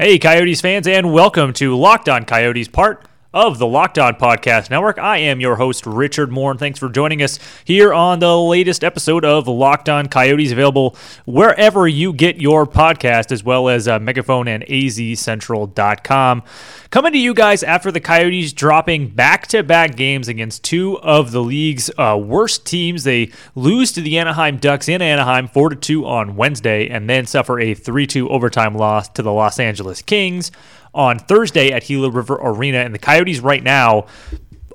Hey, Coyotes fans, and welcome to Locked On Coyotes, part of the Locked On Podcast Network. I am your host, Richard Morin, and thanks for joining us here on the latest episode of Locked On Coyotes, available wherever you get your podcast, as well as uh, Megaphone and azcentral.com. Coming to you guys after the Coyotes dropping back to back games against two of the league's uh, worst teams. They lose to the Anaheim Ducks in Anaheim 4 2 on Wednesday, and then suffer a 3 2 overtime loss to the Los Angeles Kings on Thursday at Gila River Arena. And the Coyotes right now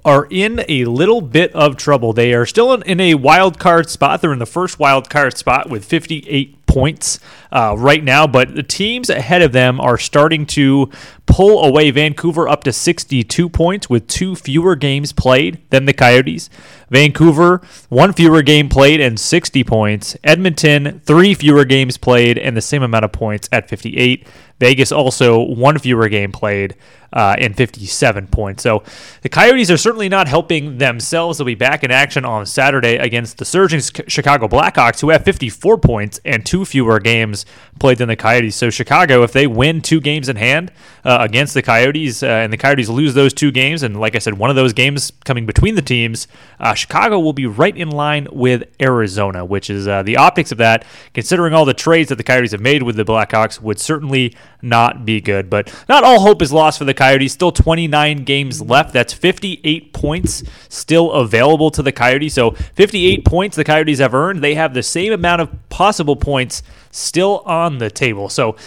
are in a little bit of trouble. They are still in, a wild card spot. They're in the first wild card spot with 58 points uh, right now, but the teams ahead of them are starting to pull away. Vancouver up to 62 points with two fewer games played than the Coyotes. Vancouver, one fewer game played and 60 points. Edmonton, three fewer games played and the same amount of points at 58. Vegas also one fewer game played uh, and 57 points. So the Coyotes are certainly not helping themselves. They'll be back in action on Saturday against the surging Chicago Blackhawks, who have 54 points and two fewer games played than the Coyotes. So Chicago, if they win two games in hand uh, against the Coyotes, uh, and the Coyotes lose those two games, and like I said, one of those games coming between the teams, uh, Chicago will be right in line with Arizona, which is uh, the optics of that, considering all the trades that the Coyotes have made with the Blackhawks, would certainly not be good. But not all hope is lost for the Coyotes. Still 29 games left. That's 58 points still available to the Coyotes. So 58 points the Coyotes have earned. They have the same amount of possible points still on the table. So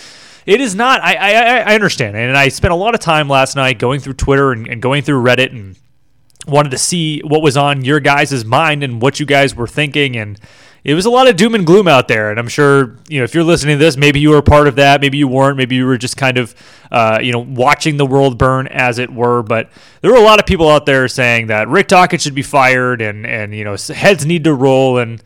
it is not. I, I, I understand, and I spent a lot of time last night going through Twitter and, and going through Reddit and wanted to see what was on your guys' mind and what you guys were thinking. And it was a lot of doom and gloom out there. And i'm sure you know if you're listening to this maybe you were part of that. Maybe you weren't. Maybe you were just kind of uh, you know watching the world burn as it were. But there were a lot of people out there saying that rick tocchet should be fired and and you know heads need to roll. And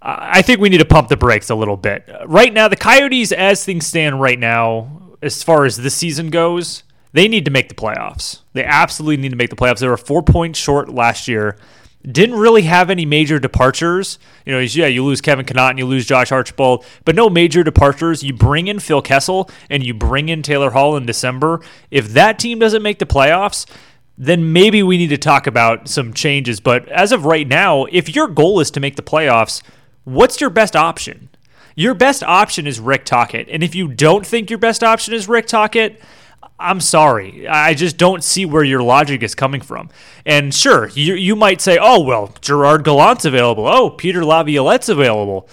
I think we need to pump the brakes a little bit. Right now, the Coyotes, as things stand right now, as far as this season goes, they need to make the playoffs. They absolutely need to make the playoffs. They were four points short last year. Didn't really have any major departures. You know, yeah, you lose Kevin Connauton and you lose Josh Archibald, but no major departures. You bring in Phil Kessel and you bring in Taylor Hall in December. If that team doesn't make the playoffs, then maybe we need to talk about some changes. But as of right now, if your goal is to make the playoffs – what's your best option? Your best option is Rick Tocchet. And if you don't think your best option is Rick Tocchet, I'm sorry. I just don't see where your logic is coming from. And sure, you, you might say, oh, well, Gerard Gallant's available. Oh, Peter Laviolette's available.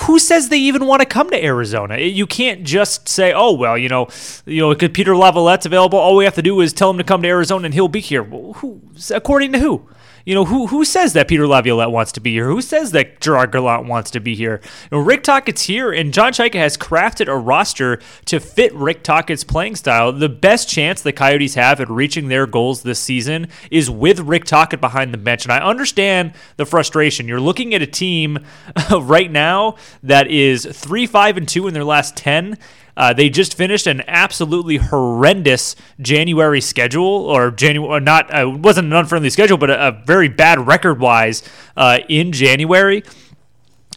Who says they even want to come to Arizona? You can't just say, oh, well, you know, you know, Peter Laviolette's available. All we have to do is tell him to come to Arizona and he'll be here. Well, who, according to who? You know, who who says that Peter Laviolette wants to be here? Who says that Gerard Gallant wants to be here? You know, Rick Tocchet's here, and John Chayka has crafted a roster to fit Rick Tocchet's playing style. The best chance the Coyotes have at reaching their goals this season is with Rick Tocchet behind the bench. And I understand the frustration. You're looking at a team right now that is 3 5 and 2 in their last 10 uh, they just finished an absolutely horrendous January schedule, or January, not uh, wasn't an unfriendly schedule, but a, a very bad record wise uh, in January.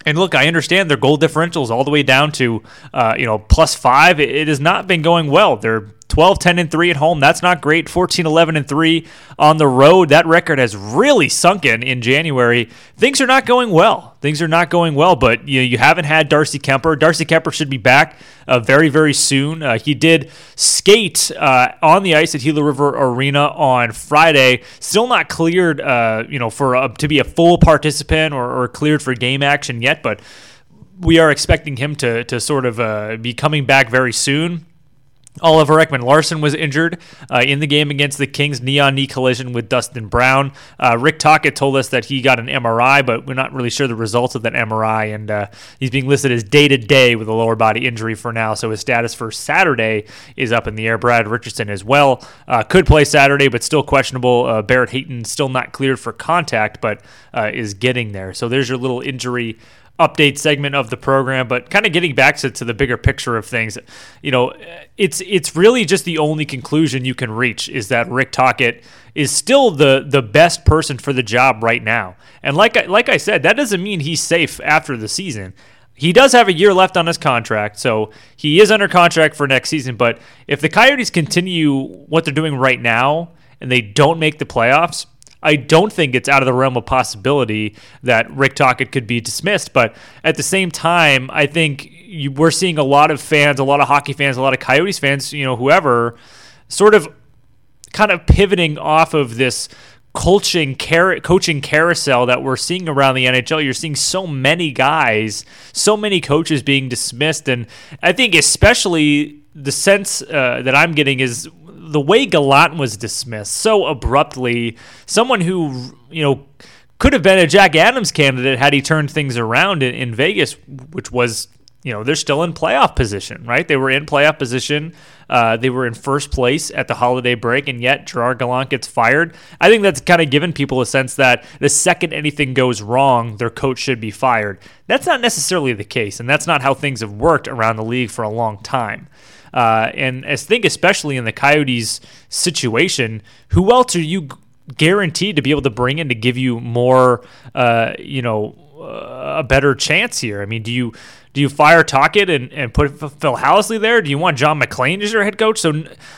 And look, I understand their goal differentials all the way down to uh, you know plus five. It, it has not been going well. They're 12 10 and 3 at home. That's not great. 14 11 and 3 on the road. That record has really sunken in january. Things are not going well. Things are not going well but you know, you haven't had darcy kuemper darcy kuemper should be back uh, very very soon. Uh, he did skate uh, on the ice at gila river arena on friday. Still not cleared uh, you know for to be a full participant or, or cleared for game action yet but we are expecting him to to sort of uh, be coming back very soon Oliver Ekman-Larsson was injured uh, in the game against the Kings, knee on knee collision with Dustin Brown. Uh, Rick Tocchet told us that he got an MRI, but we're not really sure the results of that MRI. And uh, he's being listed as day to day with a lower body injury for now. So his status for Saturday is up in the air. Brad Richardson as well uh, could play Saturday, but still questionable. Uh, Barrett Hayton still not cleared for contact, but uh, is getting there. So there's your little injury update segment of the program, but kind of getting back to, to the bigger picture of things, you know, it's it's really just the only conclusion you can reach is that Rick Tocchet is still the the best person for the job right now. And like I, like I said, that doesn't mean he's safe after the season. he does have a year left on his contract, so he is under contract for next season. But if the Coyotes continue what they're doing right now and they don't make the playoffs, I don't think it's out of the realm of possibility that Rick Tocchet could be dismissed. But at the same time, I think you, we're seeing a lot of fans, a lot of hockey fans, a lot of Coyotes fans, you know, whoever, sort of kind of pivoting off of this coaching car- coaching carousel that we're seeing around the NHL. You're seeing so many guys, so many coaches being dismissed, and I think especially the sense uh, that I'm getting is the way Gallant was dismissed so abruptly. Someone who you know could have been a Jack Adams candidate had he turned things around in, in Vegas, which was you know they're still in playoff position, right? They were in playoff position. Uh, they were in first place at the holiday break, and yet Gerard Gallant gets fired. I think that's kind of given people a sense that the second anything goes wrong, their coach should be fired. That's not necessarily the case, and that's not how things have worked around the league for a long time. Uh, and I think, especially in the Coyotes' situation, who else are you guaranteed to be able to bring in to give you more, uh, you know, uh, a better chance here? I mean, do you do you fire Tocchet and, and put Phil Housley there? Do you want John MacLean as your head coach? So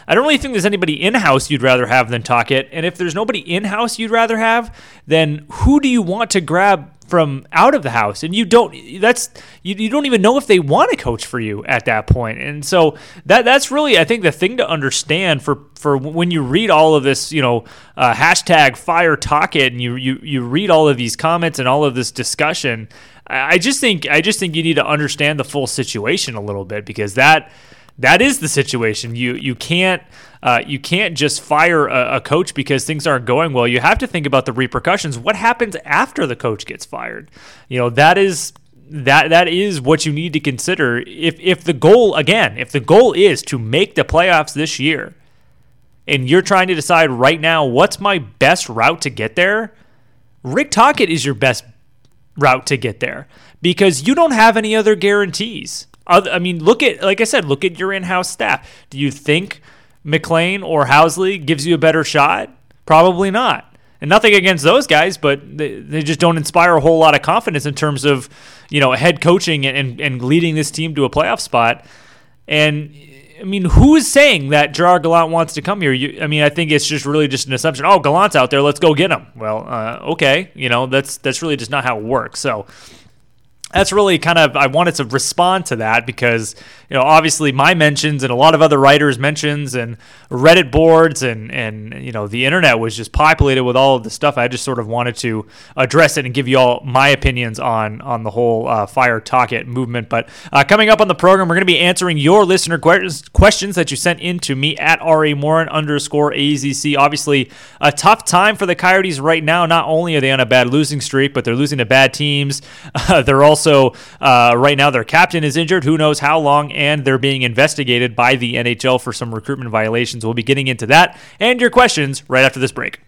I don't really think there's anybody in house you'd rather have than Tocchet. And if there's nobody in house you'd rather have, then who do you want to grab from out of the house? And you don't. That's you, you don't even know if they want to coach for you at that. And so that that's really I think the thing to understand for for when you read all of this, you know, uh, hashtag fire Tocchet, and you you you read all of these comments and all of this discussion. I just think I just think you need to understand the full situation a little bit because that that is the situation. You you can't uh, you can't just fire a, a, coach because things aren't going well. You have to think about the repercussions. What happens after the coach gets fired? You know that is that that is what you need to consider. If if the goal again, if the goal is to make the playoffs this year, and you're trying to decide right now what's my best route to get there, Rick Tocchet is your best route to get there because you don't have any other guarantees. I mean, look at like I said, look at your in-house staff. Do you think MacLean or Housley gives you a better shot? Probably not. And nothing against those guys, but they, they just don't inspire a whole lot of confidence in terms of, you know, head coaching and, and leading this team to a playoff spot. And I mean, who is saying that Gerard Gallant wants to come here? You, I mean, I think it's just really just an assumption. Oh, Gallant's out there. Let's go get him. Well, uh, okay, you know, that's that's really just not how it works. So that's really kind of I wanted to respond to that because you know obviously my mentions and a lot of other writers mentions and Reddit boards and and you know the internet was just populated with all of the stuff. I just sort of wanted to address it and give you all my opinions on on the whole uh, fire Tocchet movement. But uh, coming up on the program, we're going to be answering your listener questions that you sent in to me at ra morin underscore azc. Obviously, a tough time for the Coyotes right now. Not only are they on a bad losing streak, but they're losing to bad teams. Uh, they're also also, uh, right now, their captain is injured. Who knows how long? And they're being investigated by the NHL for some recruitment violations. We'll be getting into that and your questions right after this break.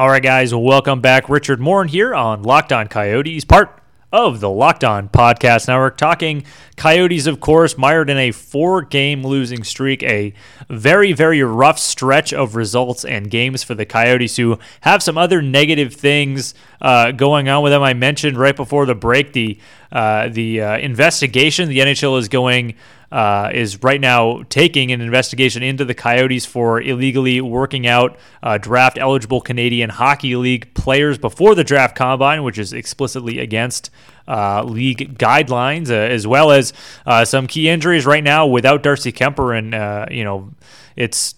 All right, guys, welcome back. Richard Morin here on Locked On Coyotes, part of the Locked On Podcast Network, talking Coyotes, of course, mired in a four game losing streak, a very, very rough stretch of results and games for the Coyotes, who have some other negative things uh, going on with them. I mentioned right before the break the, uh, the uh, investigation the NHL is going uh, is right now taking an investigation into the Coyotes for illegally working out uh, draft eligible Canadian Hockey League players before the draft combine, which is explicitly against uh, league guidelines, uh, as well as uh, some key injuries right now without Darcy Kuemper. And, uh, you know, it's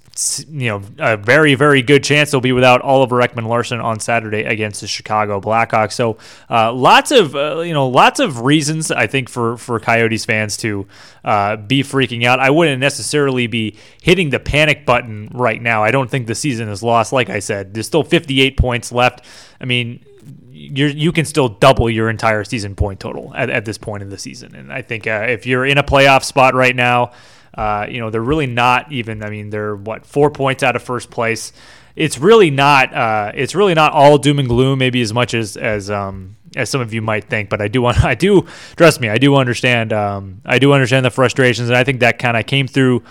you know, a very, very good chance they'll be without Oliver Ekman-Larsson on Saturday against the Chicago Blackhawks. So, uh, lots of uh, you know, lots of reasons I think for for Coyotes fans to uh, be freaking out. I wouldn't necessarily be hitting the panic button right now. I don't think the season is lost. Like I said, there's still 58 points left. I mean, you you can still double your entire season point total at, at this point in the season. And I think uh, if you're in a playoff spot right now. Uh, you know, they're really not even. I mean, they're what four points out of first place. It's really not. Uh, it's really not all doom and gloom. Maybe as much as as um, as some of you might think. But I do want. I do trust me. I do understand. Um, I do understand the frustrations, and I think that kind of came through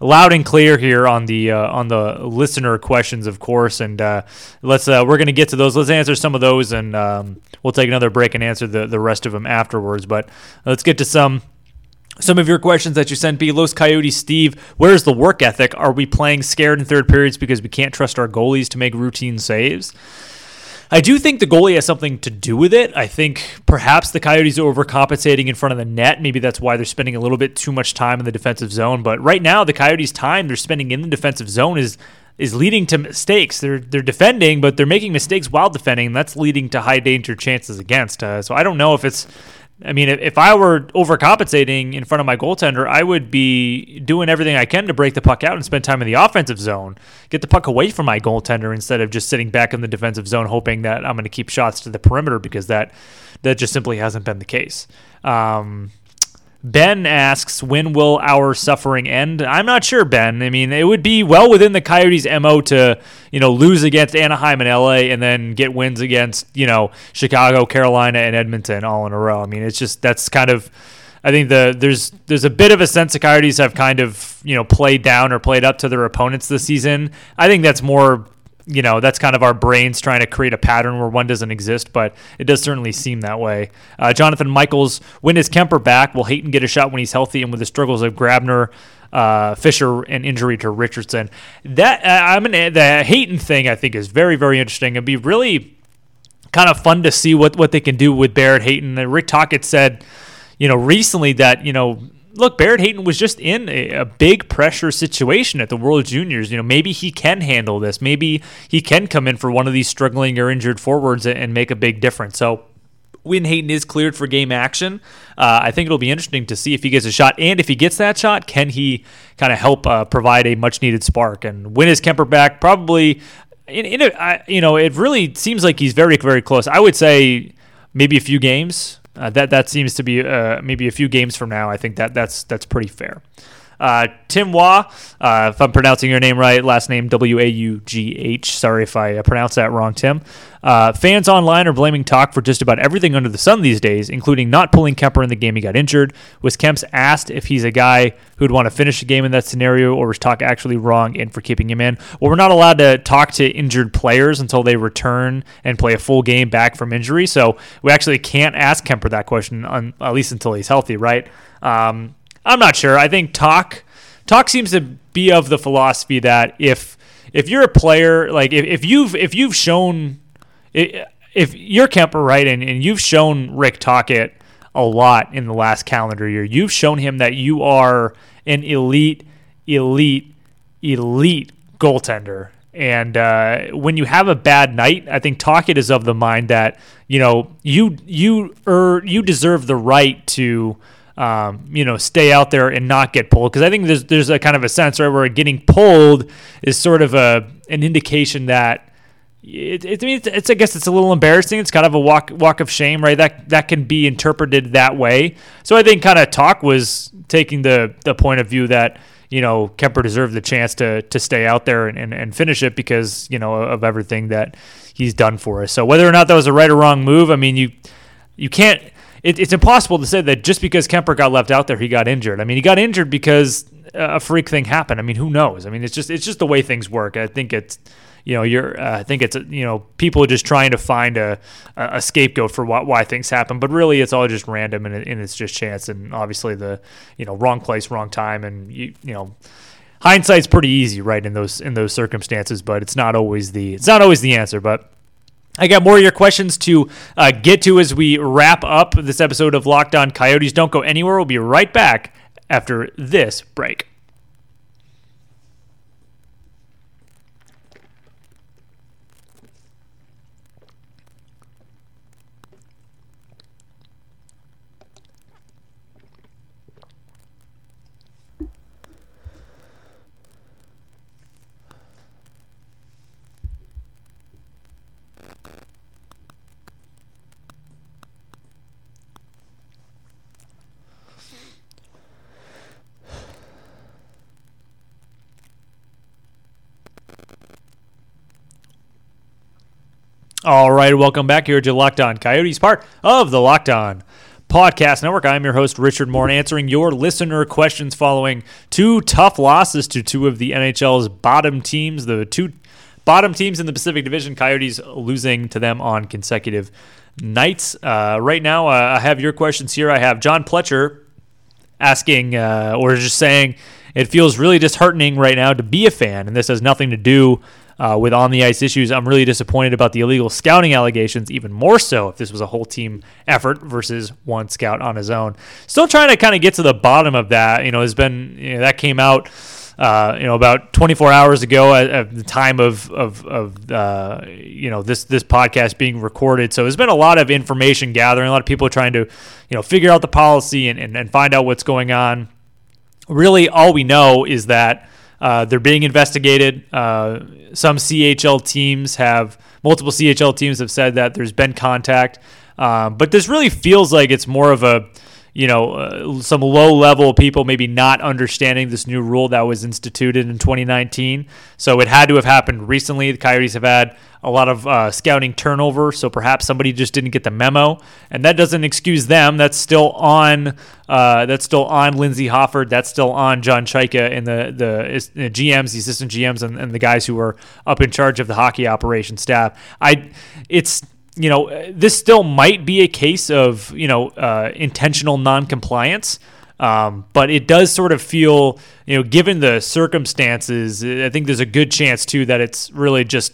loud and clear here on the uh, on the listener questions, of course. And uh, let's uh, we're going to get to those. Let's answer some of those, and um, we'll take another break and answer the the rest of them afterwards. But let's get to some some of your questions that you sent be Los Coyotes Steve, where's the work ethic? Are we playing scared in third periods because we can't trust our goalies to make routine saves? I do think the goalie has something to do with it. I think perhaps the Coyotes are overcompensating in front of the net. Maybe that's why they're spending a little bit too much time in the defensive zone. But right now, the Coyotes' time they're spending in the defensive zone is is leading to mistakes. They're they're defending, but they're making mistakes while defending, and that's leading to high danger chances against. Uh, so I don't know if it's I mean, if, I were overcompensating in front of my goaltender, I would be doing everything I can to break the puck out and spend time in the offensive zone, get the puck away from my goaltender instead of just sitting back in the defensive zone hoping that I'm going to keep shots to the perimeter because that that just simply hasn't been the case. Um, Ben asks, when will our suffering end? I'm not sure, Ben. I mean, it would be well within the Coyotes' MO to, you know, lose against Anaheim and LA and then get wins against, you know, Chicago, Carolina, and Edmonton all in a row. I mean, it's just that's kind of I think the there's there's a bit of a sense the Coyotes have kind of, you know, played down or played up to their opponents this season. I think that's more you know, that's kind of our brains trying to create a pattern where one doesn't exist, but it does certainly seem that way. Uh, Jonathan Michaels, when is Kuemper back? Will Hayton get a shot when he's healthy? And with the struggles of Grabner, uh, Fischer, and injury to Richardson, that uh, I mean, the Hayton thing I think is very, very interesting. It'd be really kind of fun to see what what they can do with Barrett Hayton. Rick Tocchet said, you know, recently that you know look, Barrett Hayton was just in a, a, big pressure situation at the World Juniors. You know, maybe he can handle this. Maybe he can come in for one of these struggling or injured forwards and, and make a big difference. So when Hayton is cleared for game action, uh, I think it'll be interesting to see if he gets a shot. And if he gets that shot, can he kind of help uh, provide a much needed spark? And when is Kuemper back? Probably. In, in a, I, you know, it really seems like he's very, very close. I would say maybe a few games. Uh, that that seems to be uh, maybe a few games from now. I think that that's that's pretty fair. Uh, Tim Wah, uh, if I'm pronouncing your name right, last name W A U G H. Sorry if I uh, pronounced that wrong, Tim. Uh, fans online are blaming Toc for just about everything under the sun these days, including not pulling Kuemper in the game he got injured. Was Kemps asked if he's a guy who'd want to finish the game in that scenario, or was Toc actually wrong in for keeping him in? Well, we're not allowed to talk to injured players until they return and play a full game back from injury, so we actually can't ask Kuemper that question, on, at least until he's healthy, right? Um, I'm not sure. I think talk talk seems to be of the philosophy that if if you're a player like if, if you've if you've shown if you're Kuemper right and, and you've shown Rick Tocchet a lot in the last calendar year, you've shown him that you are an elite, elite, elite goaltender. And uh, when you have a bad night, I think Tocchet is of the mind that you know you you er, you deserve the right to um, you know, stay out there and not get pulled. Because I think there's there's a kind of a sense right where getting pulled is sort of a an indication that. It, it, I mean, it's, it's, I guess it's a little embarrassing. It's kind of a walk walk of shame, right? That that can be interpreted that way. So I think kind of talk was taking the the point of view that you know Kuemper deserved the chance to to stay out there and, and, and finish it because you know of everything that he's done for us. So whether or not that was a right or wrong move, I mean you you can't it, it's impossible to say that just because Kuemper got left out there, he got injured. I mean, he got injured because a freak thing happened. I mean, who knows? I mean, it's just it's just the way things work. I think it's you know you're uh, I think it's you know people are just trying to find a a scapegoat for why, why things happen, but really it's all just random and, it, and it's just chance. And obviously the you know wrong place, wrong time, and you you know hindsight's pretty easy, right? In those in those circumstances, but it's not always the it's not always the answer, but. I got more of your questions to uh, get to as we wrap up this episode of Locked On Coyotes. Don't go anywhere. We'll be right back after this break. All right, welcome back here to Locked On Coyotes, part of the Locked On Podcast Network. I'm your host, Richard Morin, answering your listener questions following two tough losses to two of the NHL's bottom teams, the two bottom teams in the Pacific Division, Coyotes losing to them on consecutive nights. Uh, right now, uh, I have your questions here. I have John Pletcher asking, uh, or just saying, it feels really disheartening right now to be a fan, and this has nothing to do uh, with on the ice issues. I'm really disappointed about the illegal scouting allegations, even more so if this was a whole team effort versus one scout on his own. Still trying to kind of get to the bottom of that. You know, has been you know, that came out. Uh, you know, about 24 hours ago at, at the time of of, of uh, you know this this podcast being recorded. So there's been a lot of information gathering. A lot of people trying to, you know, figure out the policy and, and, and find out what's going on. Really, all we know is that uh, they're being investigated. Uh, some CHL teams have, multiple CHL teams have said that there's been contact. Um, but this really feels like it's more of a, you know, uh, some low level people maybe not understanding this new rule that was instituted in 2019. So it had to have happened recently. The Coyotes have had a lot of uh, scouting turnover, so perhaps somebody just didn't get the memo, and that doesn't excuse them. That's still on. Uh, that's still on Lindsay Hofford. That's still on John Chayka and the the, the GMs, the assistant GMs, and, and the guys who are up in charge of the hockey operation staff. I, it's you know, this still might be a case of you know uh, intentional noncompliance. Um, but it does sort of feel, you know, given the circumstances, I think there's a good chance too that it's really just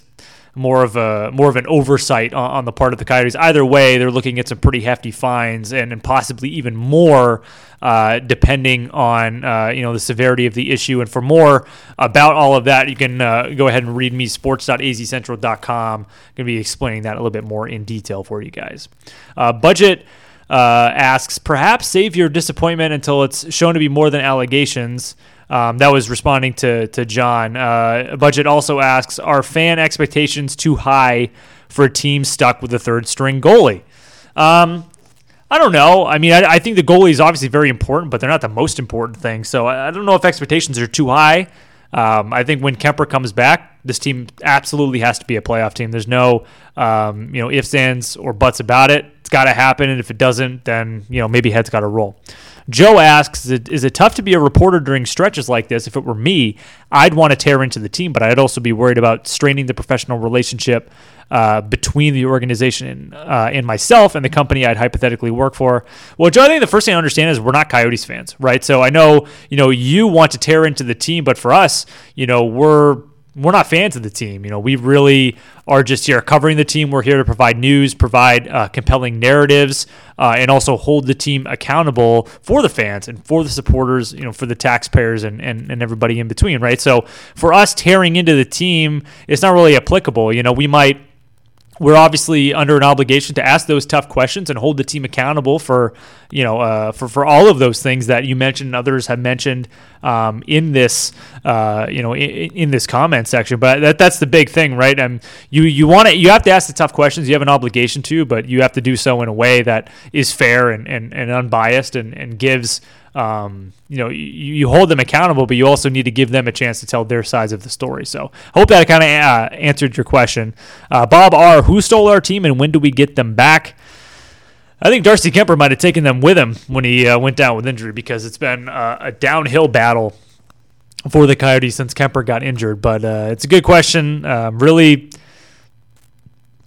more of a more of an oversight on, on, the part of the Coyotes. Either way, they're looking at some pretty hefty fines and, and possibly even more, uh, depending on uh, you know the severity of the issue. And for more about all of that, you can uh, go ahead and read me sports.azcentral.com. I'm going to be explaining that a little bit more in detail for you guys. Uh, budget. Uh, asks, perhaps save your disappointment until it's shown to be more than allegations. Um, that was responding to to John. Uh, Budget also asks, are fan expectations too high for a team stuck with a third string goalie? Um, I don't know. I mean, I, I, think the goalie is obviously very important, but they're not the most important thing. So I, I don't know if expectations are too high. Um, I think when Kuemper comes back, this team absolutely has to be a playoff team. There's no, um, you know, ifs, ands, or buts about it. It's got to happen, and if it doesn't, then you know maybe heads got to roll. Joe asks, is it, tough to be a reporter during stretches like this? If it were me, I'd want to tear into the team, but I'd also be worried about straining the professional relationship uh, between the organization and, uh, and myself and the company I'd hypothetically work for. Well, Joe, I think the first thing I understand is we're not Coyotes fans, right? So I know, you know, you want to tear into the team, but for us, you know, we're we're not fans of the team. You know, we really are just here covering the team. We're here to provide news, provide uh, compelling narratives, uh, and also hold the team accountable for the fans and for the supporters, you know, for the taxpayers and, and, and everybody in between, right? So for us tearing into the team, it's not really applicable. You know, we might we're obviously under an obligation to ask those tough questions and hold the team accountable for you know uh, for for all of those things that you mentioned and others have mentioned um, in this uh, you know in, in, this comment section. But that that's the big thing, right? And um, you you want to you have to ask the tough questions. You have an obligation to, but you have to do so in a way that is fair and and, and unbiased and and gives um, you know, you, you, hold them accountable, but you also need to give them a chance to tell their sides of the story. So, hope that kind of uh, answered your question. Uh, Bob R., who stole our team and when do we get them back? I think Darcy Kuemper might have taken them with him when he uh, went down with injury because it's been uh, a downhill battle for the Coyotes since Kuemper got injured. But uh, it's a good question. Um, really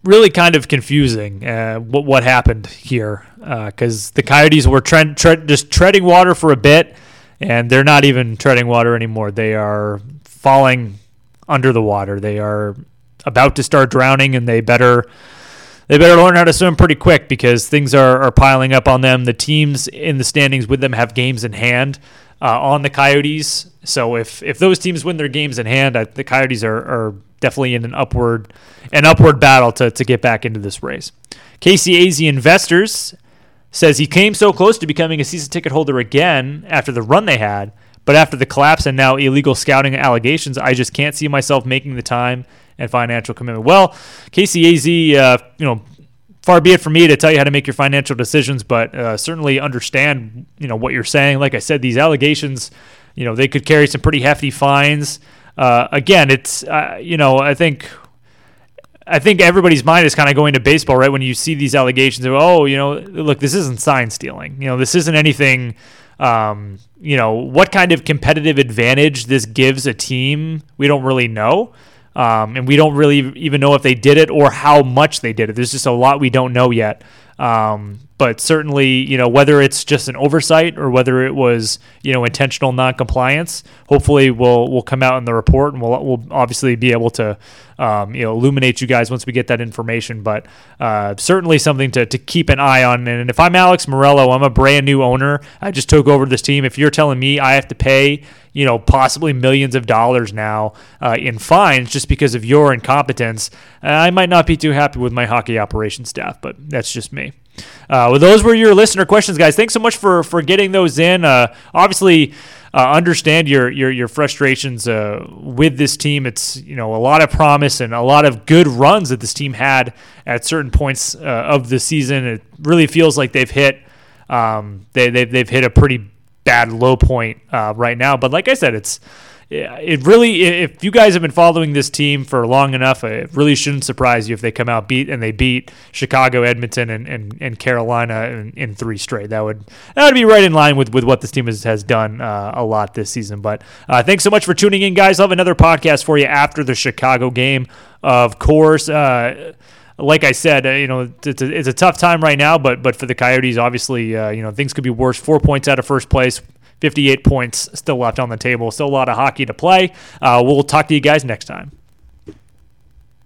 really kind of confusing uh, what what happened here because uh, the Coyotes were tre- tre- just treading water for a bit, and they're not even treading water anymore. They are falling under the water. They are about to start drowning, and they better they better learn how to swim pretty quick because things are, are piling up on them. The teams in the standings with them have games in hand uh, on the Coyotes. So if if those teams win their games in hand, I, the Coyotes are, are definitely in an upward an upward battle to, to get back into this race. Casey KCAZ Investors says he came so close to becoming a season ticket holder again after the run they had, but after the collapse and now illegal scouting allegations, I just can't see myself making the time and financial commitment. Well, KCAZ, uh, you know, far be it from me to tell you how to make your financial decisions, but uh, certainly understand, you know, what you're saying. Like I said, these allegations, you know, they could carry some pretty hefty fines. Uh, again, it's uh, you know I think I think everybody's mind is kind of going to baseball, right? When you see these allegations of, oh, you know, look, this isn't sign stealing. You know, this isn't anything. Um, you know, what kind of competitive advantage this gives a team, we don't really know. Um, and we don't really even know if they did it or how much they did it. There's just a lot we don't know yet. Um, but certainly, you know, whether it's just an oversight or whether it was, you know, intentional noncompliance, hopefully we'll we'll come out in the report, and we'll we'll obviously be able to, um, you know, illuminate you guys once we get that information. But uh, certainly something to, to keep an eye on. And if I'm Alex Meruelo, I'm a brand new owner. I just took over this team. If you're telling me I have to pay, you know, possibly millions of dollars now uh, in fines just because of your incompetence, I might not be too happy with my hockey operations staff. But that's just me. Uh, well, those were your listener questions, guys. Thanks so much for for getting those in. Uh, obviously, uh, understand your your your frustrations uh, with this team. It's you know a lot of promise and a lot of good runs that this team had at certain points uh, of the season. It really feels like they've hit um, they they've, they've hit a pretty bad low point uh, right now. But like I said, it's it really, if you guys have been following this team for long enough, it really shouldn't surprise you if they come out beat and they beat Chicago, Edmonton, and, and, and Carolina in, in three straight. That would that would be right in line with, with what this team has, has done uh, a lot this season. But uh, thanks so much for tuning in, guys. I'll have another podcast for you after the Chicago game, of course. Uh, like I said, uh, you know, it's a, it's a, tough time right now, but but for the Coyotes, obviously, uh, you know, things could be worse. Four points out of first place, 58 points still left on the table. Still a lot of hockey to play. Uh, we'll talk to you guys next time.